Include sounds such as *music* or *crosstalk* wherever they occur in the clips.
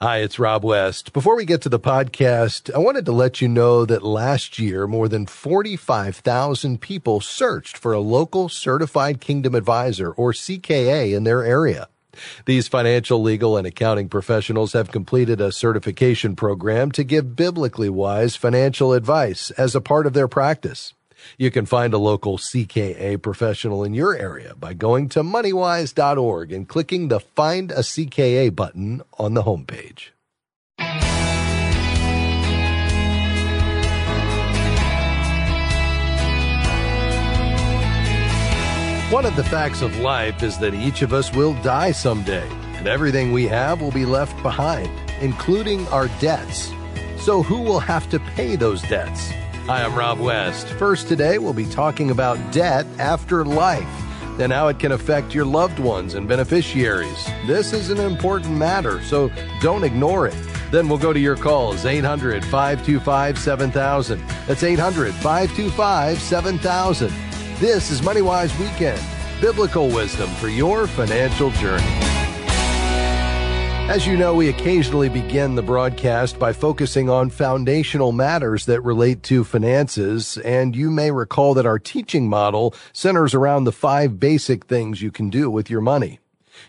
Hi, it's Rob West. Before we get to the podcast, I wanted to let you know that last year more than 45,000 people searched for a local certified kingdom advisor or CKA in their area. These financial, legal, and accounting professionals have completed a certification program to give biblically wise financial advice as a part of their practice. You can find a local CKA professional in your area by going to moneywise.org and clicking the Find a CKA button on the homepage. One of the facts of life is that each of us will die someday, and everything we have will be left behind, including our debts. So, who will have to pay those debts? Hi, I'm Rob West. First, today we'll be talking about debt after life and how it can affect your loved ones and beneficiaries. This is an important matter, so don't ignore it. Then we'll go to your calls 800 525 7000. That's 800 525 7000. This is MoneyWise Weekend biblical wisdom for your financial journey. As you know, we occasionally begin the broadcast by focusing on foundational matters that relate to finances, and you may recall that our teaching model centers around the five basic things you can do with your money.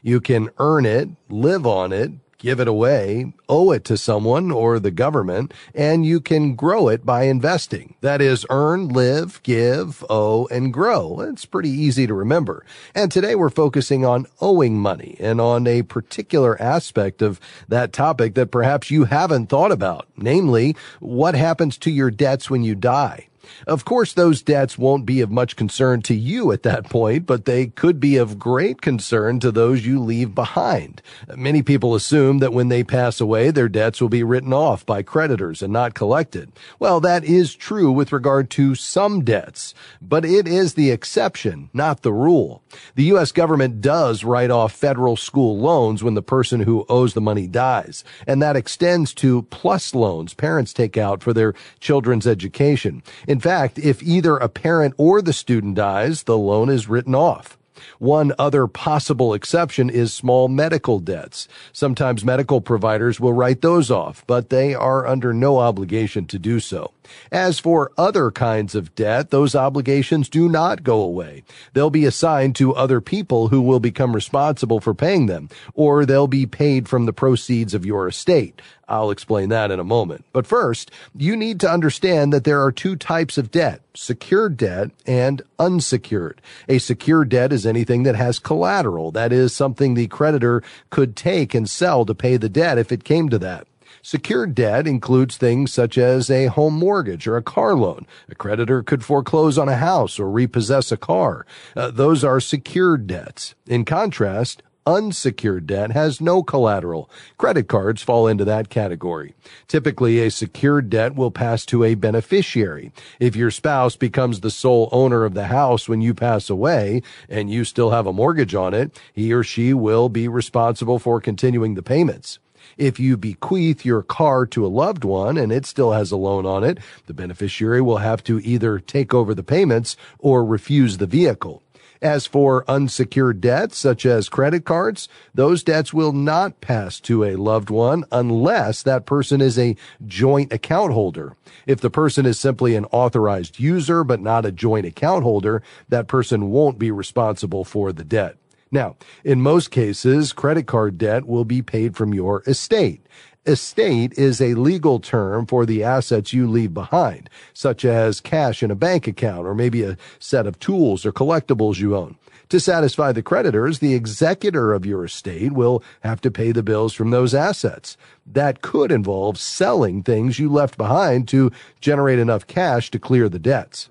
You can earn it, live on it, give it away, owe it to someone or the government, and you can grow it by investing. That is earn, live, give, owe, and grow. It's pretty easy to remember. And today we're focusing on owing money and on a particular aspect of that topic that perhaps you haven't thought about, namely what happens to your debts when you die. Of course, those debts won't be of much concern to you at that point, but they could be of great concern to those you leave behind. Many people assume that when they pass away, their debts will be written off by creditors and not collected. Well, that is true with regard to some debts, but it is the exception, not the rule. The U.S. government does write off federal school loans when the person who owes the money dies, and that extends to plus loans parents take out for their children's education. In in fact, if either a parent or the student dies, the loan is written off. One other possible exception is small medical debts. Sometimes medical providers will write those off, but they are under no obligation to do so. As for other kinds of debt, those obligations do not go away. They'll be assigned to other people who will become responsible for paying them, or they'll be paid from the proceeds of your estate. I'll explain that in a moment. But first, you need to understand that there are two types of debt, secured debt and unsecured. A secured debt is anything that has collateral. That is something the creditor could take and sell to pay the debt if it came to that. Secured debt includes things such as a home mortgage or a car loan. A creditor could foreclose on a house or repossess a car. Uh, those are secured debts. In contrast, Unsecured debt has no collateral. Credit cards fall into that category. Typically, a secured debt will pass to a beneficiary. If your spouse becomes the sole owner of the house when you pass away and you still have a mortgage on it, he or she will be responsible for continuing the payments. If you bequeath your car to a loved one and it still has a loan on it, the beneficiary will have to either take over the payments or refuse the vehicle. As for unsecured debts, such as credit cards, those debts will not pass to a loved one unless that person is a joint account holder. If the person is simply an authorized user but not a joint account holder, that person won't be responsible for the debt. Now, in most cases, credit card debt will be paid from your estate. Estate is a legal term for the assets you leave behind, such as cash in a bank account or maybe a set of tools or collectibles you own. To satisfy the creditors, the executor of your estate will have to pay the bills from those assets. That could involve selling things you left behind to generate enough cash to clear the debts.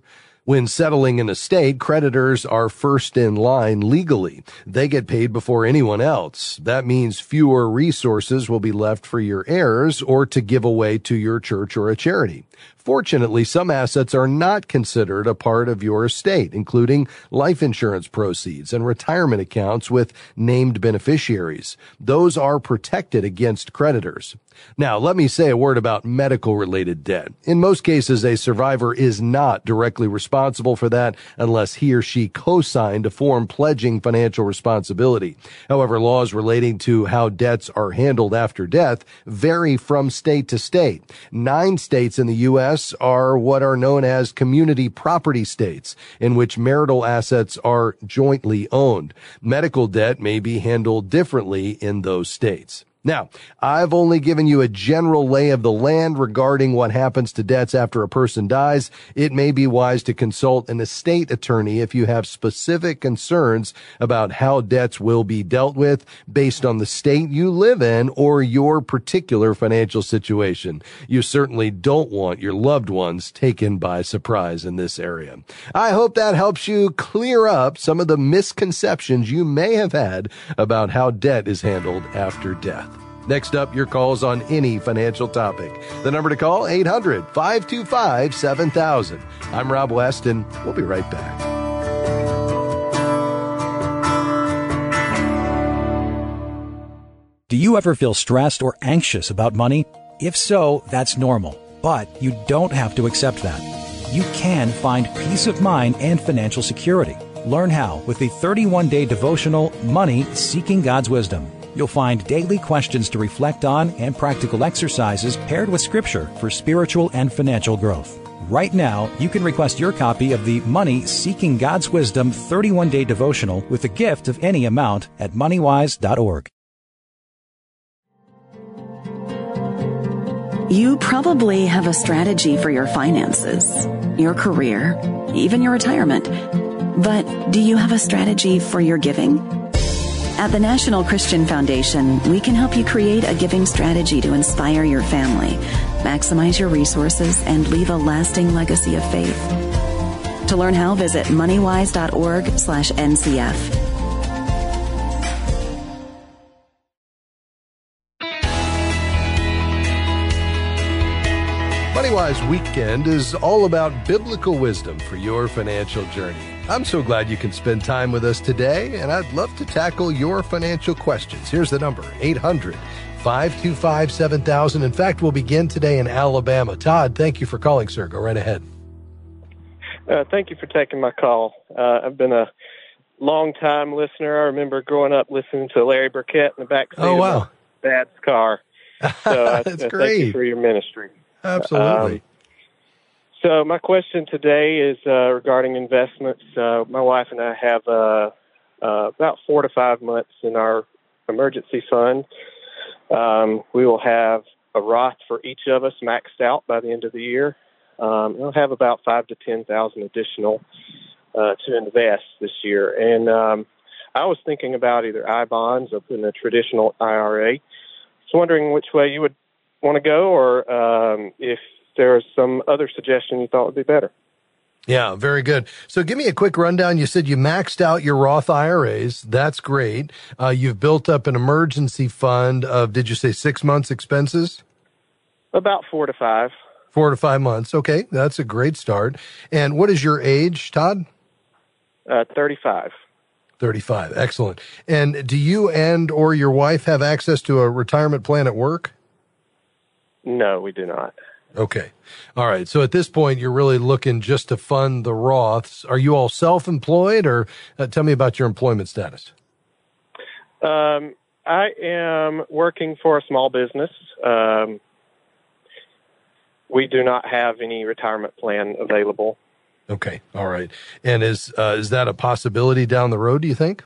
When settling an estate, creditors are first in line legally. They get paid before anyone else. That means fewer resources will be left for your heirs or to give away to your church or a charity. Unfortunately, some assets are not considered a part of your estate, including life insurance proceeds and retirement accounts with named beneficiaries. Those are protected against creditors. Now, let me say a word about medical related debt. In most cases, a survivor is not directly responsible for that unless he or she co-signed a form pledging financial responsibility. However, laws relating to how debts are handled after death vary from state to state. Nine states in the U.S. are what are known as community property states, in which marital assets are jointly owned. Medical debt may be handled differently in those states. Now, I've only given you a general lay of the land regarding what happens to debts after a person dies. It may be wise to consult an estate attorney if you have specific concerns about how debts will be dealt with based on the state you live in or your particular financial situation. You certainly don't want your loved ones taken by surprise in this area. I hope that helps you clear up some of the misconceptions you may have had about how debt is handled after death. Next up, your calls on any financial topic. The number to call, 800 525 7000. I'm Rob West, and we'll be right back. Do you ever feel stressed or anxious about money? If so, that's normal, but you don't have to accept that. You can find peace of mind and financial security. Learn how with the 31 day devotional Money Seeking God's Wisdom. You'll find daily questions to reflect on and practical exercises paired with scripture for spiritual and financial growth. Right now, you can request your copy of the Money Seeking God's Wisdom 31 day devotional with a gift of any amount at moneywise.org. You probably have a strategy for your finances, your career, even your retirement. But do you have a strategy for your giving? At the National Christian Foundation, we can help you create a giving strategy to inspire your family, maximize your resources, and leave a lasting legacy of faith. To learn how, visit moneywise.org/ncf. MoneyWise Weekend is all about biblical wisdom for your financial journey. I'm so glad you can spend time with us today, and I'd love to tackle your financial questions. Here's the number 800 525 7000. In fact, we'll begin today in Alabama. Todd, thank you for calling, sir. Go right ahead. Uh, thank you for taking my call. Uh, I've been a long time listener. I remember growing up listening to Larry Burkett in the back seat oh, wow. of my dad's car. *laughs* So That's I, great. Thank you for your ministry. Absolutely. Um, so my question today is uh, regarding investments. Uh, my wife and I have uh, uh, about four to five months in our emergency fund. Um, we will have a Roth for each of us maxed out by the end of the year. Um, we'll have about five to ten thousand additional uh, to invest this year, and um, I was thinking about either I bonds or putting a traditional IRA. So wondering which way you would want to go, or um, if there's some other suggestion you thought would be better. Yeah, very good. So give me a quick rundown. You said you maxed out your Roth IRAs. That's great. Uh, you've built up an emergency fund of, did you say six months expenses? About four to five. Four to five months. Okay. That's a great start. And what is your age, Todd? Uh, 35. 35. Excellent. And do you and or your wife have access to a retirement plan at work? No, we do not. Okay. All right. So at this point, you're really looking just to fund the Roths. Are you all self employed or uh, tell me about your employment status? Um, I am working for a small business. Um, we do not have any retirement plan available. Okay. All right. And is uh, is that a possibility down the road, do you think?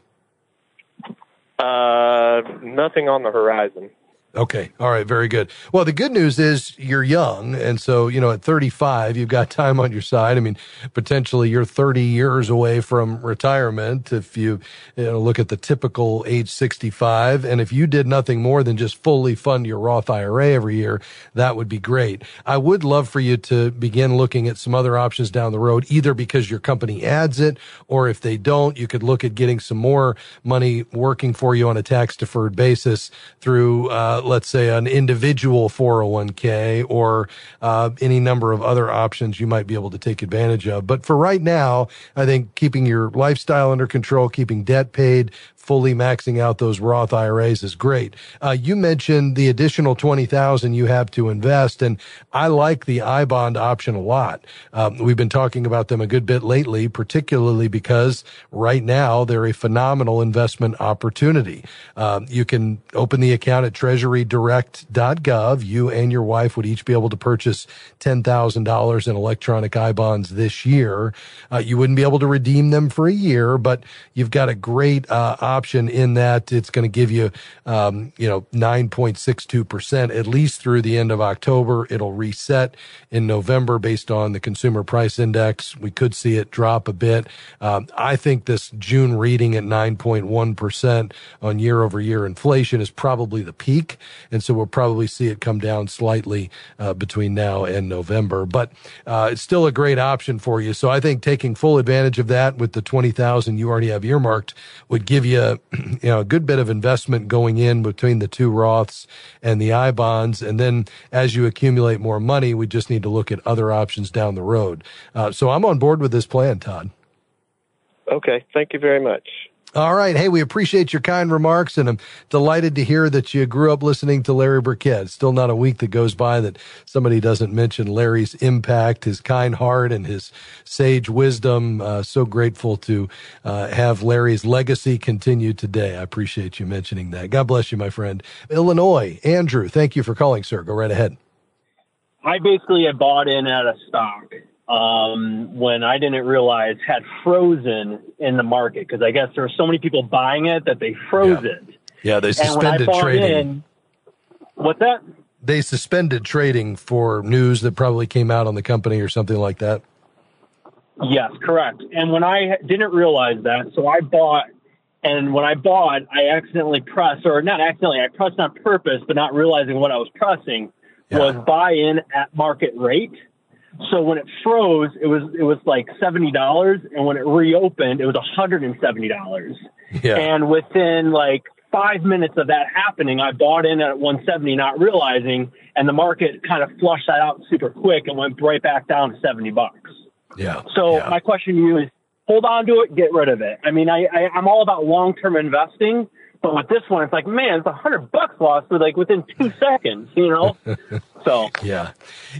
Uh, nothing on the horizon. Okay. All right. Very good. Well, the good news is you're young. And so, you know, at 35, you've got time on your side. I mean, potentially you're 30 years away from retirement if you, you know, look at the typical age 65. And if you did nothing more than just fully fund your Roth IRA every year, that would be great. I would love for you to begin looking at some other options down the road, either because your company adds it or if they don't, you could look at getting some more money working for you on a tax deferred basis through, uh, let's say an individual 401k or uh, any number of other options you might be able to take advantage of. But for right now, I think keeping your lifestyle under control, keeping debt paid, fully maxing out those Roth IRAs is great. Uh, you mentioned the additional 20,000 you have to invest and I like the iBond option a lot. Um, we've been talking about them a good bit lately, particularly because right now they're a phenomenal investment opportunity. Um, you can open the account at treasurydirect.gov. You and your wife would each be able to purchase $10,000 in electronic iBonds this year. Uh, you wouldn't be able to redeem them for a year, but you've got a great uh, option in that it's going to give you, um, you know, 9.62% at least through the end of October. It'll reset in November based on the consumer price index. We could see it drop a bit. Um, I think this June reading at 9.1% on year over year inflation is probably the peak. And so we'll probably see it come down slightly uh, between now and November, but uh, it's still a great option for you. So I think taking full advantage of that with the 20,000 you already have earmarked would give you, *clears throat* you know, a good bit of investment going in between the two Roths and the I bonds. And then as you accumulate more money, we just need to look at other options down the road. Uh, so I'm on board with this plan, Todd. Okay. Thank you very much. All right. Hey, we appreciate your kind remarks and I'm delighted to hear that you grew up listening to Larry Burkett. Still not a week that goes by that somebody doesn't mention Larry's impact, his kind heart and his sage wisdom. Uh, so grateful to uh, have Larry's legacy continue today. I appreciate you mentioning that. God bless you, my friend. Illinois, Andrew, thank you for calling, sir. Go right ahead. I basically had bought in at a stock um, when I didn't realize had frozen in the market because I guess there were so many people buying it that they froze yeah. it. Yeah, they suspended trading. In, what's that? They suspended trading for news that probably came out on the company or something like that. Yes, correct. And when I didn't realize that, so I bought, and when I bought, I accidentally pressed, or not accidentally, I pressed on purpose, but not realizing what I was pressing yeah. was buy in at market rate. So when it froze, it was it was like seventy dollars, and when it reopened, it was one hundred and seventy dollars. Yeah. And within like five minutes of that happening, I bought in at one seventy, not realizing, and the market kind of flushed that out super quick and went right back down to seventy bucks. Yeah. So yeah. my question to you is, hold on to it, get rid of it. I mean, I, I I'm all about long term investing, but with this one, it's like, man, it's a hundred bucks lost with like within two *laughs* seconds, you know? so. *laughs* Yeah.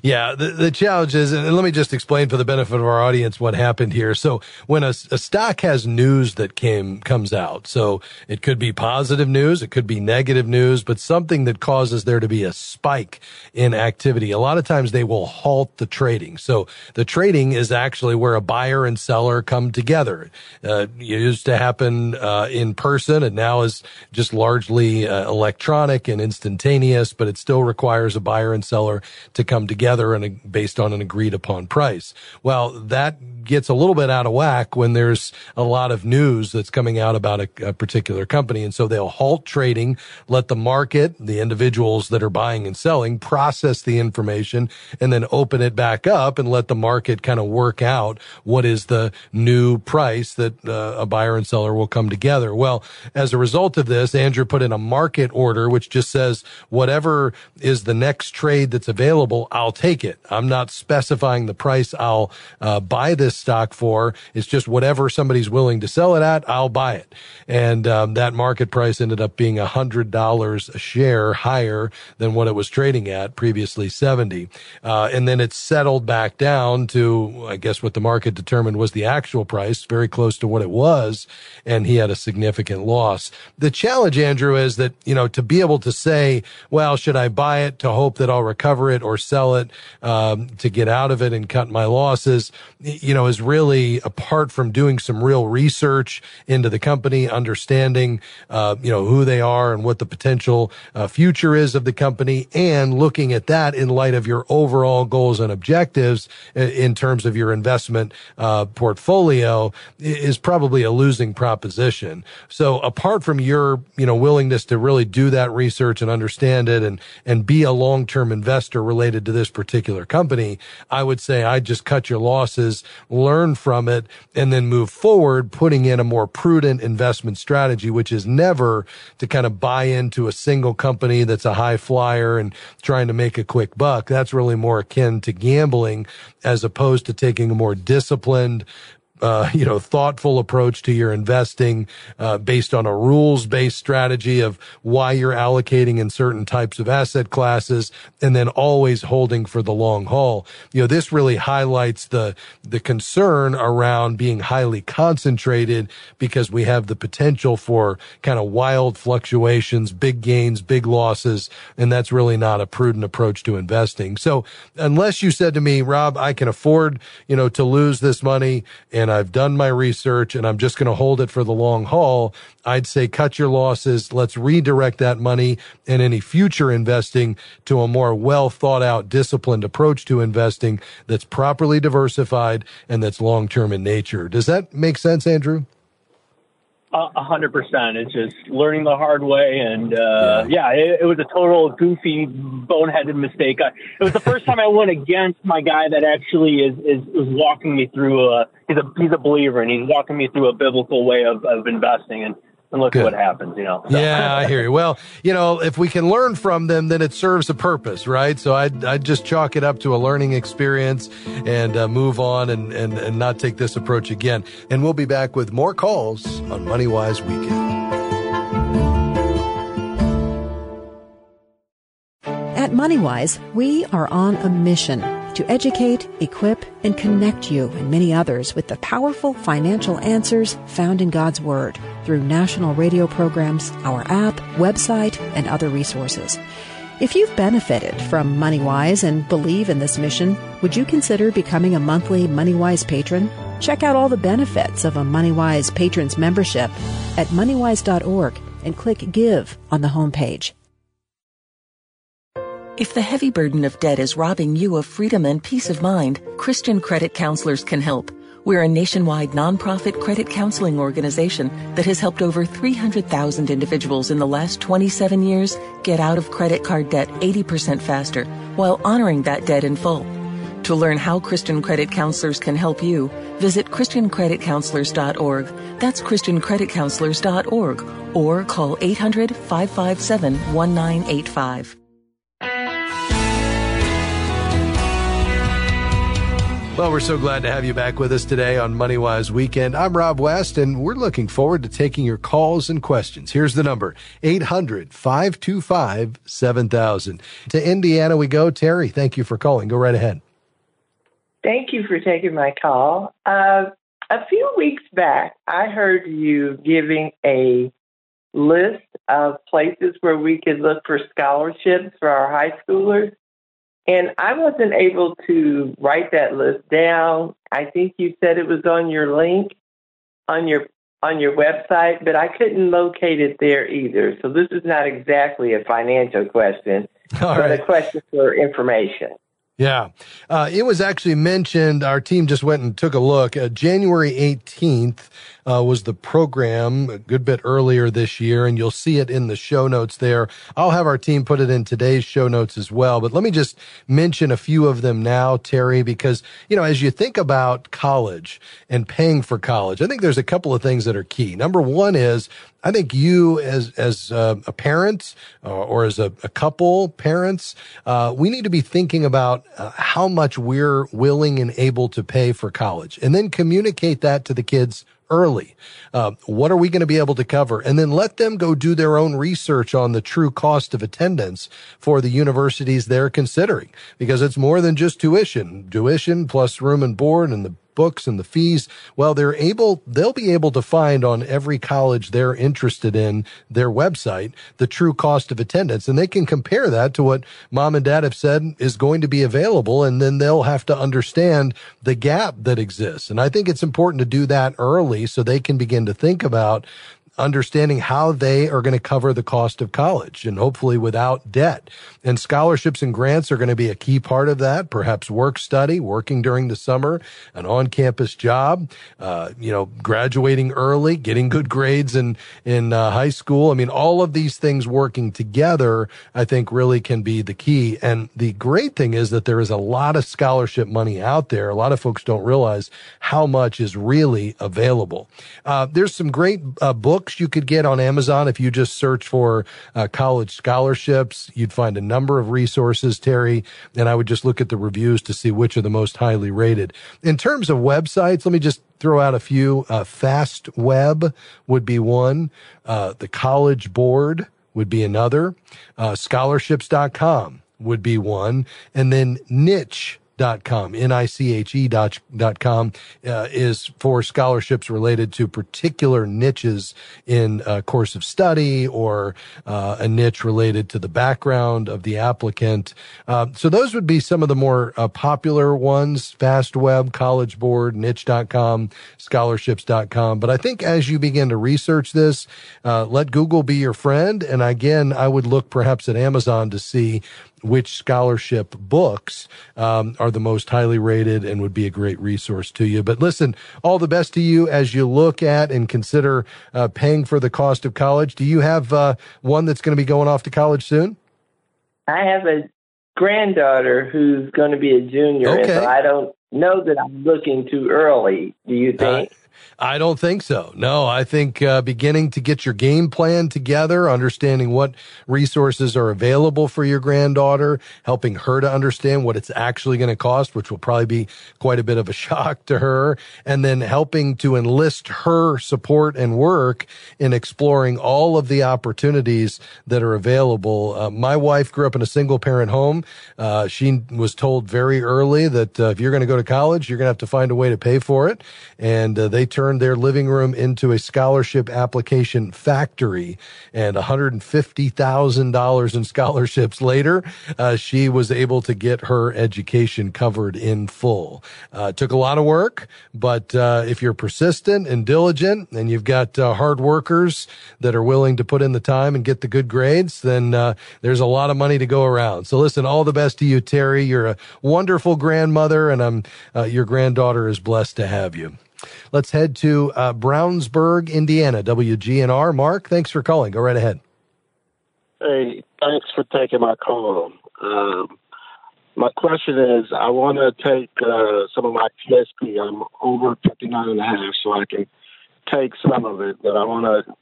Yeah. The, the challenge is, and let me just explain for the benefit of our audience what happened here. So when a, a stock has news that came, comes out, so it could be positive news, it could be negative news, but something that causes there to be a spike in activity. A lot of times they will halt the trading. So the trading is actually where a buyer and seller come together. Uh, it used to happen, uh, in person and now is just largely uh, electronic and instantaneous, but it still requires a buyer and seller to come together and based on an agreed upon price. Well, that gets a little bit out of whack when there's a lot of news that's coming out about a, a, particular company. And so they'll halt trading, let the market, the individuals that are buying and selling process the information and then open it back up and let the market kind of work out what is the new price that uh, a buyer and seller will come together. Well, as a result of this, Andrew put in a market order, which just says whatever is the next trade that's available, I'll take it. I'm not specifying the price I'll uh, buy this stock for. It's just whatever somebody's willing to sell it at, I'll buy it. And um, that market price ended up being a hundred dollars a share higher than what it was trading at previously 70. Uh, and then it settled back down to, I guess what the market determined was the actual price, very close to what it was. And he had a significant loss. The challenge, Andrew, is that, you know, to be able to say, well, should I buy it to hope that I'll recover it or sell it, um, to get out of it and cut my losses? You know, is really apart from doing some real research into the company, understanding, uh, you know, who they are and what the potential uh, future is of the company and looking at that in light of your overall goals and objectives in terms of your investment, uh, portfolio is probably a losing proposition. So apart from your, you know, willingness to really do that research and understand it and, and be a long-term investor related to this particular company, I would say I just cut your losses, learn from it, and then move forward, putting in a more prudent investment strategy, which is never to kind of buy into a single company that's a high flyer and trying to make a quick buck. That's really more akin to gambling as opposed to taking a more disciplined, uh, you know, thoughtful approach to your investing, uh, based on a rules based strategy of why you're allocating in certain types of asset classes and then always holding for the long haul. You know, this really highlights the, the concern around being highly concentrated because we have the potential for kind of wild fluctuations, big gains, big losses. And that's really not a prudent approach to investing. So unless you said to me, Rob, I can afford, you know, to lose this money and I've done my research and I'm just going to hold it for the long haul, I'd say cut your losses. Let's redirect that money and any future investing to a more well thought out, disciplined approach to investing that's properly diversified and that's long term in nature. Does that make sense, Andrew? A hundred percent. It's just learning the hard way, and uh, yeah, yeah it, it, was a total goofy, boneheaded mistake. I, it was the first time I went against my guy that actually is is, is walking me through a. He's a he's a believer, and he's walking me through a biblical way of, of investing, and and look Good. at what happens, you know. So. Yeah, I hear you. Well, you know, if we can learn from them, then it serves a purpose, right? So I'd, I'd just chalk it up to a learning experience and uh, move on and, and, and not take this approach again. And we'll be back with more calls on MoneyWise Weekend. At MoneyWise, we are on a mission to educate, equip, and connect you and many others with the powerful financial answers found in God's Word through national radio programs, our app, website, and other resources. If you've benefited from MoneyWise and believe in this mission, would you consider becoming a monthly MoneyWise patron? Check out all the benefits of a MoneyWise patrons membership at moneywise.org and click Give on the homepage. If the heavy burden of debt is robbing you of freedom and peace of mind, Christian credit counselors can help. We're a nationwide nonprofit credit counseling organization that has helped over 300,000 individuals in the last 27 years get out of credit card debt 80% faster while honoring that debt in full. To learn how Christian credit counselors can help you, visit ChristianCreditCounselors.org. That's ChristianCreditCounselors.org or call 800 557 1985. Well, we're so glad to have you back with us today on MoneyWise Weekend. I'm Rob West, and we're looking forward to taking your calls and questions. Here's the number 800 525 7000. To Indiana we go. Terry, thank you for calling. Go right ahead. Thank you for taking my call. Uh, a few weeks back, I heard you giving a list of places where we could look for scholarships for our high schoolers. And I wasn't able to write that list down. I think you said it was on your link on your on your website, but I couldn't locate it there either. So this is not exactly a financial question, *laughs* All but right. a question for information. Yeah. Uh, it was actually mentioned, our team just went and took a look. Uh, January 18th uh, was the program a good bit earlier this year, and you'll see it in the show notes there. I'll have our team put it in today's show notes as well. But let me just mention a few of them now, Terry, because, you know, as you think about college and paying for college, I think there's a couple of things that are key. Number one is I think you as as uh, a parent uh, or as a, a couple parents, uh, we need to be thinking about uh, how much we're willing and able to pay for college, and then communicate that to the kids early. Uh, what are we going to be able to cover? And then let them go do their own research on the true cost of attendance for the universities they're considering because it's more than just tuition, tuition plus room and board and the books and the fees, well, they're able, they'll be able to find on every college they're interested in their website the true cost of attendance. And they can compare that to what mom and dad have said is going to be available. And then they'll have to understand the gap that exists. And I think it's important to do that early so they can begin to think about understanding how they are going to cover the cost of college and hopefully without debt. And scholarships and grants are going to be a key part of that. Perhaps work study, working during the summer, an on-campus job, uh, you know, graduating early, getting good grades in in uh, high school. I mean, all of these things working together, I think, really can be the key. And the great thing is that there is a lot of scholarship money out there. A lot of folks don't realize how much is really available. Uh, there's some great uh, books you could get on Amazon if you just search for uh, college scholarships. You'd find a number of resources, Terry, and I would just look at the reviews to see which are the most highly rated. In terms of websites, let me just throw out a few. Uh, Fast Web would be one. Uh, the College Board would be another. Uh, scholarships.com would be one. And then niche dot com, N-I-C-H-E dot, dot com, uh, is for scholarships related to particular niches in a course of study or uh, a niche related to the background of the applicant. Uh, so those would be some of the more uh, popular ones, FastWeb, College Board, niche.com, scholarships.com. But I think as you begin to research this, uh, let Google be your friend. And again, I would look perhaps at Amazon to see which scholarship books um, are the most highly rated and would be a great resource to you. But listen, all the best to you as you look at and consider uh, paying for the cost of college. Do you have uh, one that's going to be going off to college soon? I have a granddaughter who's going to be a junior, okay. and so I don't know that I'm looking too early. Do you think? Uh, I don't think so. No, I think uh, beginning to get your game plan together, understanding what resources are available for your granddaughter, helping her to understand what it's actually going to cost, which will probably be quite a bit of a *laughs* shock to her, and then helping to enlist her support and work in exploring all of the opportunities that are available. Uh, my wife grew up in a single parent home. Uh, she was told very early that uh, if you're going to go to college, you're going to have to find a way to pay for it. And uh, they turned their living room into a scholarship application factory. And $150,000 in scholarships later, uh, she was able to get her education covered in full. Uh, took a lot of work, but uh, if you're persistent and diligent and you've got uh, hard workers that are willing to put in the time and get the good grades, then uh, there's a lot of money to go around. So listen, all the best to you, Terry. You're a wonderful grandmother, and I'm your granddaughter is blessed to have you. Let's head to uh, Brownsburg, Indiana. WGNR. Mark, thanks for calling. Go right ahead. Hey, thanks for taking my call. Um, my question is I want to take uh, some of my TSP. I'm over 59 and a half, so I can take some of it, but I want to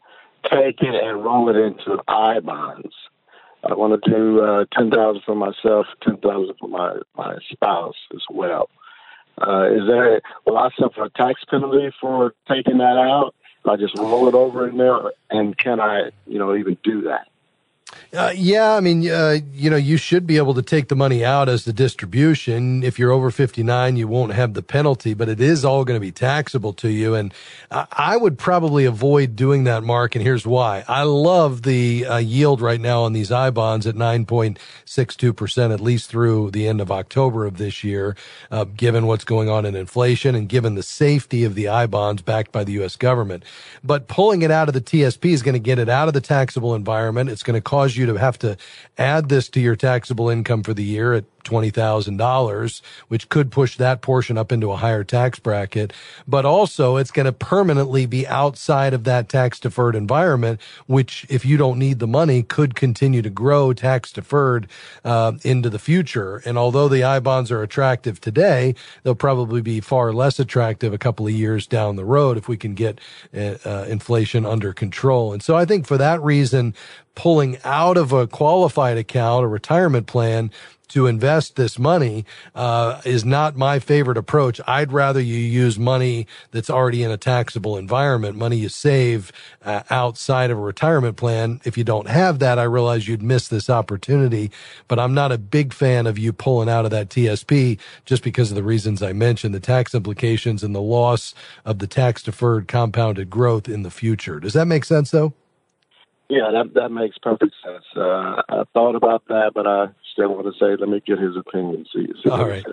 take it and roll it into I bonds. I want to do uh, 10000 for myself, 10000 for my, my spouse as well. Uh, is there will I suffer a tax penalty for taking that out? I just roll it over in there, and can I, you know, even do that? Uh, yeah, I mean, uh, you know, you should be able to take the money out as the distribution. If you're over 59, you won't have the penalty, but it is all going to be taxable to you. And I, would probably avoid doing that, Mark. And here's why. I love the uh, yield right now on these I bonds at 9.62%, at least through the end of October of this year, uh, given what's going on in inflation and given the safety of the I bonds backed by the U.S. government. But pulling it out of the TSP is going to get it out of the taxable environment. It's going to cause you to have to add this to your taxable income for the year at $20,000, which could push that portion up into a higher tax bracket. But also it's going to permanently be outside of that tax deferred environment, which if you don't need the money could continue to grow tax deferred, uh, into the future. And although the I bonds are attractive today, they'll probably be far less attractive a couple of years down the road if we can get uh, uh inflation under control. And so I think for that reason, pulling out of a qualified account, a retirement plan to invest this money uh, is not my favorite approach. I'd rather you use money that's already in a taxable environment, money you save uh, outside of a retirement plan. If you don't have that, I realize you'd miss this opportunity, but I'm not a big fan of you pulling out of that TSP just because of the reasons I mentioned, the tax implications and the loss of the tax deferred compounded growth in the future. Does that make sense though? Yeah, that that makes perfect sense. Uh, I thought about that, but I still want to say, let me get his opinion. See, see All right.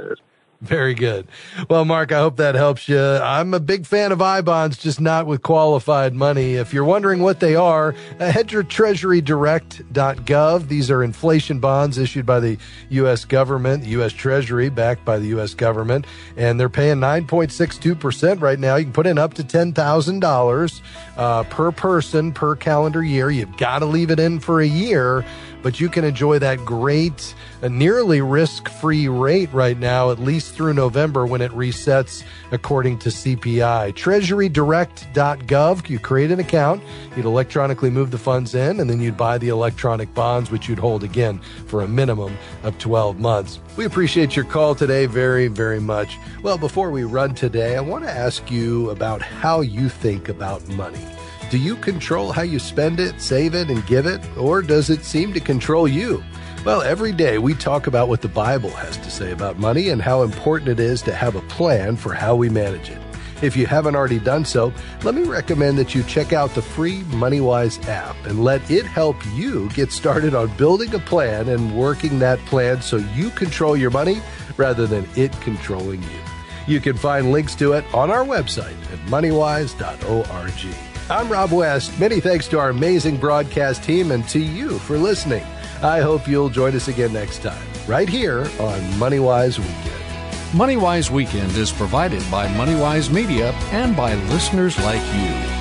Very good. Well, Mark, I hope that helps you. I'm a big fan of I bonds, just not with qualified money. If you're wondering what they are, uh, head to treasurydirect.gov. These are inflation bonds issued by the U.S. government, the U.S. Treasury, backed by the U.S. government, and they're paying 9.62% right now. You can put in up to $10,000 uh, per person per calendar year. You've got to leave it in for a year but you can enjoy that great, uh, nearly risk free rate right now, at least through November when it resets according to CPI. TreasuryDirect.gov, you create an account, you'd electronically move the funds in, and then you'd buy the electronic bonds, which you'd hold again for a minimum of 12 months. We appreciate your call today very, very much. Well, before we run today, I want to ask you about how you think about money. Do you control how you spend it, save it, and give it, or does it seem to control you? Well, every day we talk about what the Bible has to say about money and how important it is to have a plan for how we manage it. If you haven't already done so, let me recommend that you check out the free MoneyWise app and let it help you get started on building a plan and working that plan so you control your money rather than it controlling you. You can find links to it on our website at moneywise.org. I'm Rob West. Many thanks to our amazing broadcast team and to you for listening. I hope you'll join us again next time, right here on MoneyWise Weekend. MoneyWise Weekend is provided by MoneyWise Media and by listeners like you.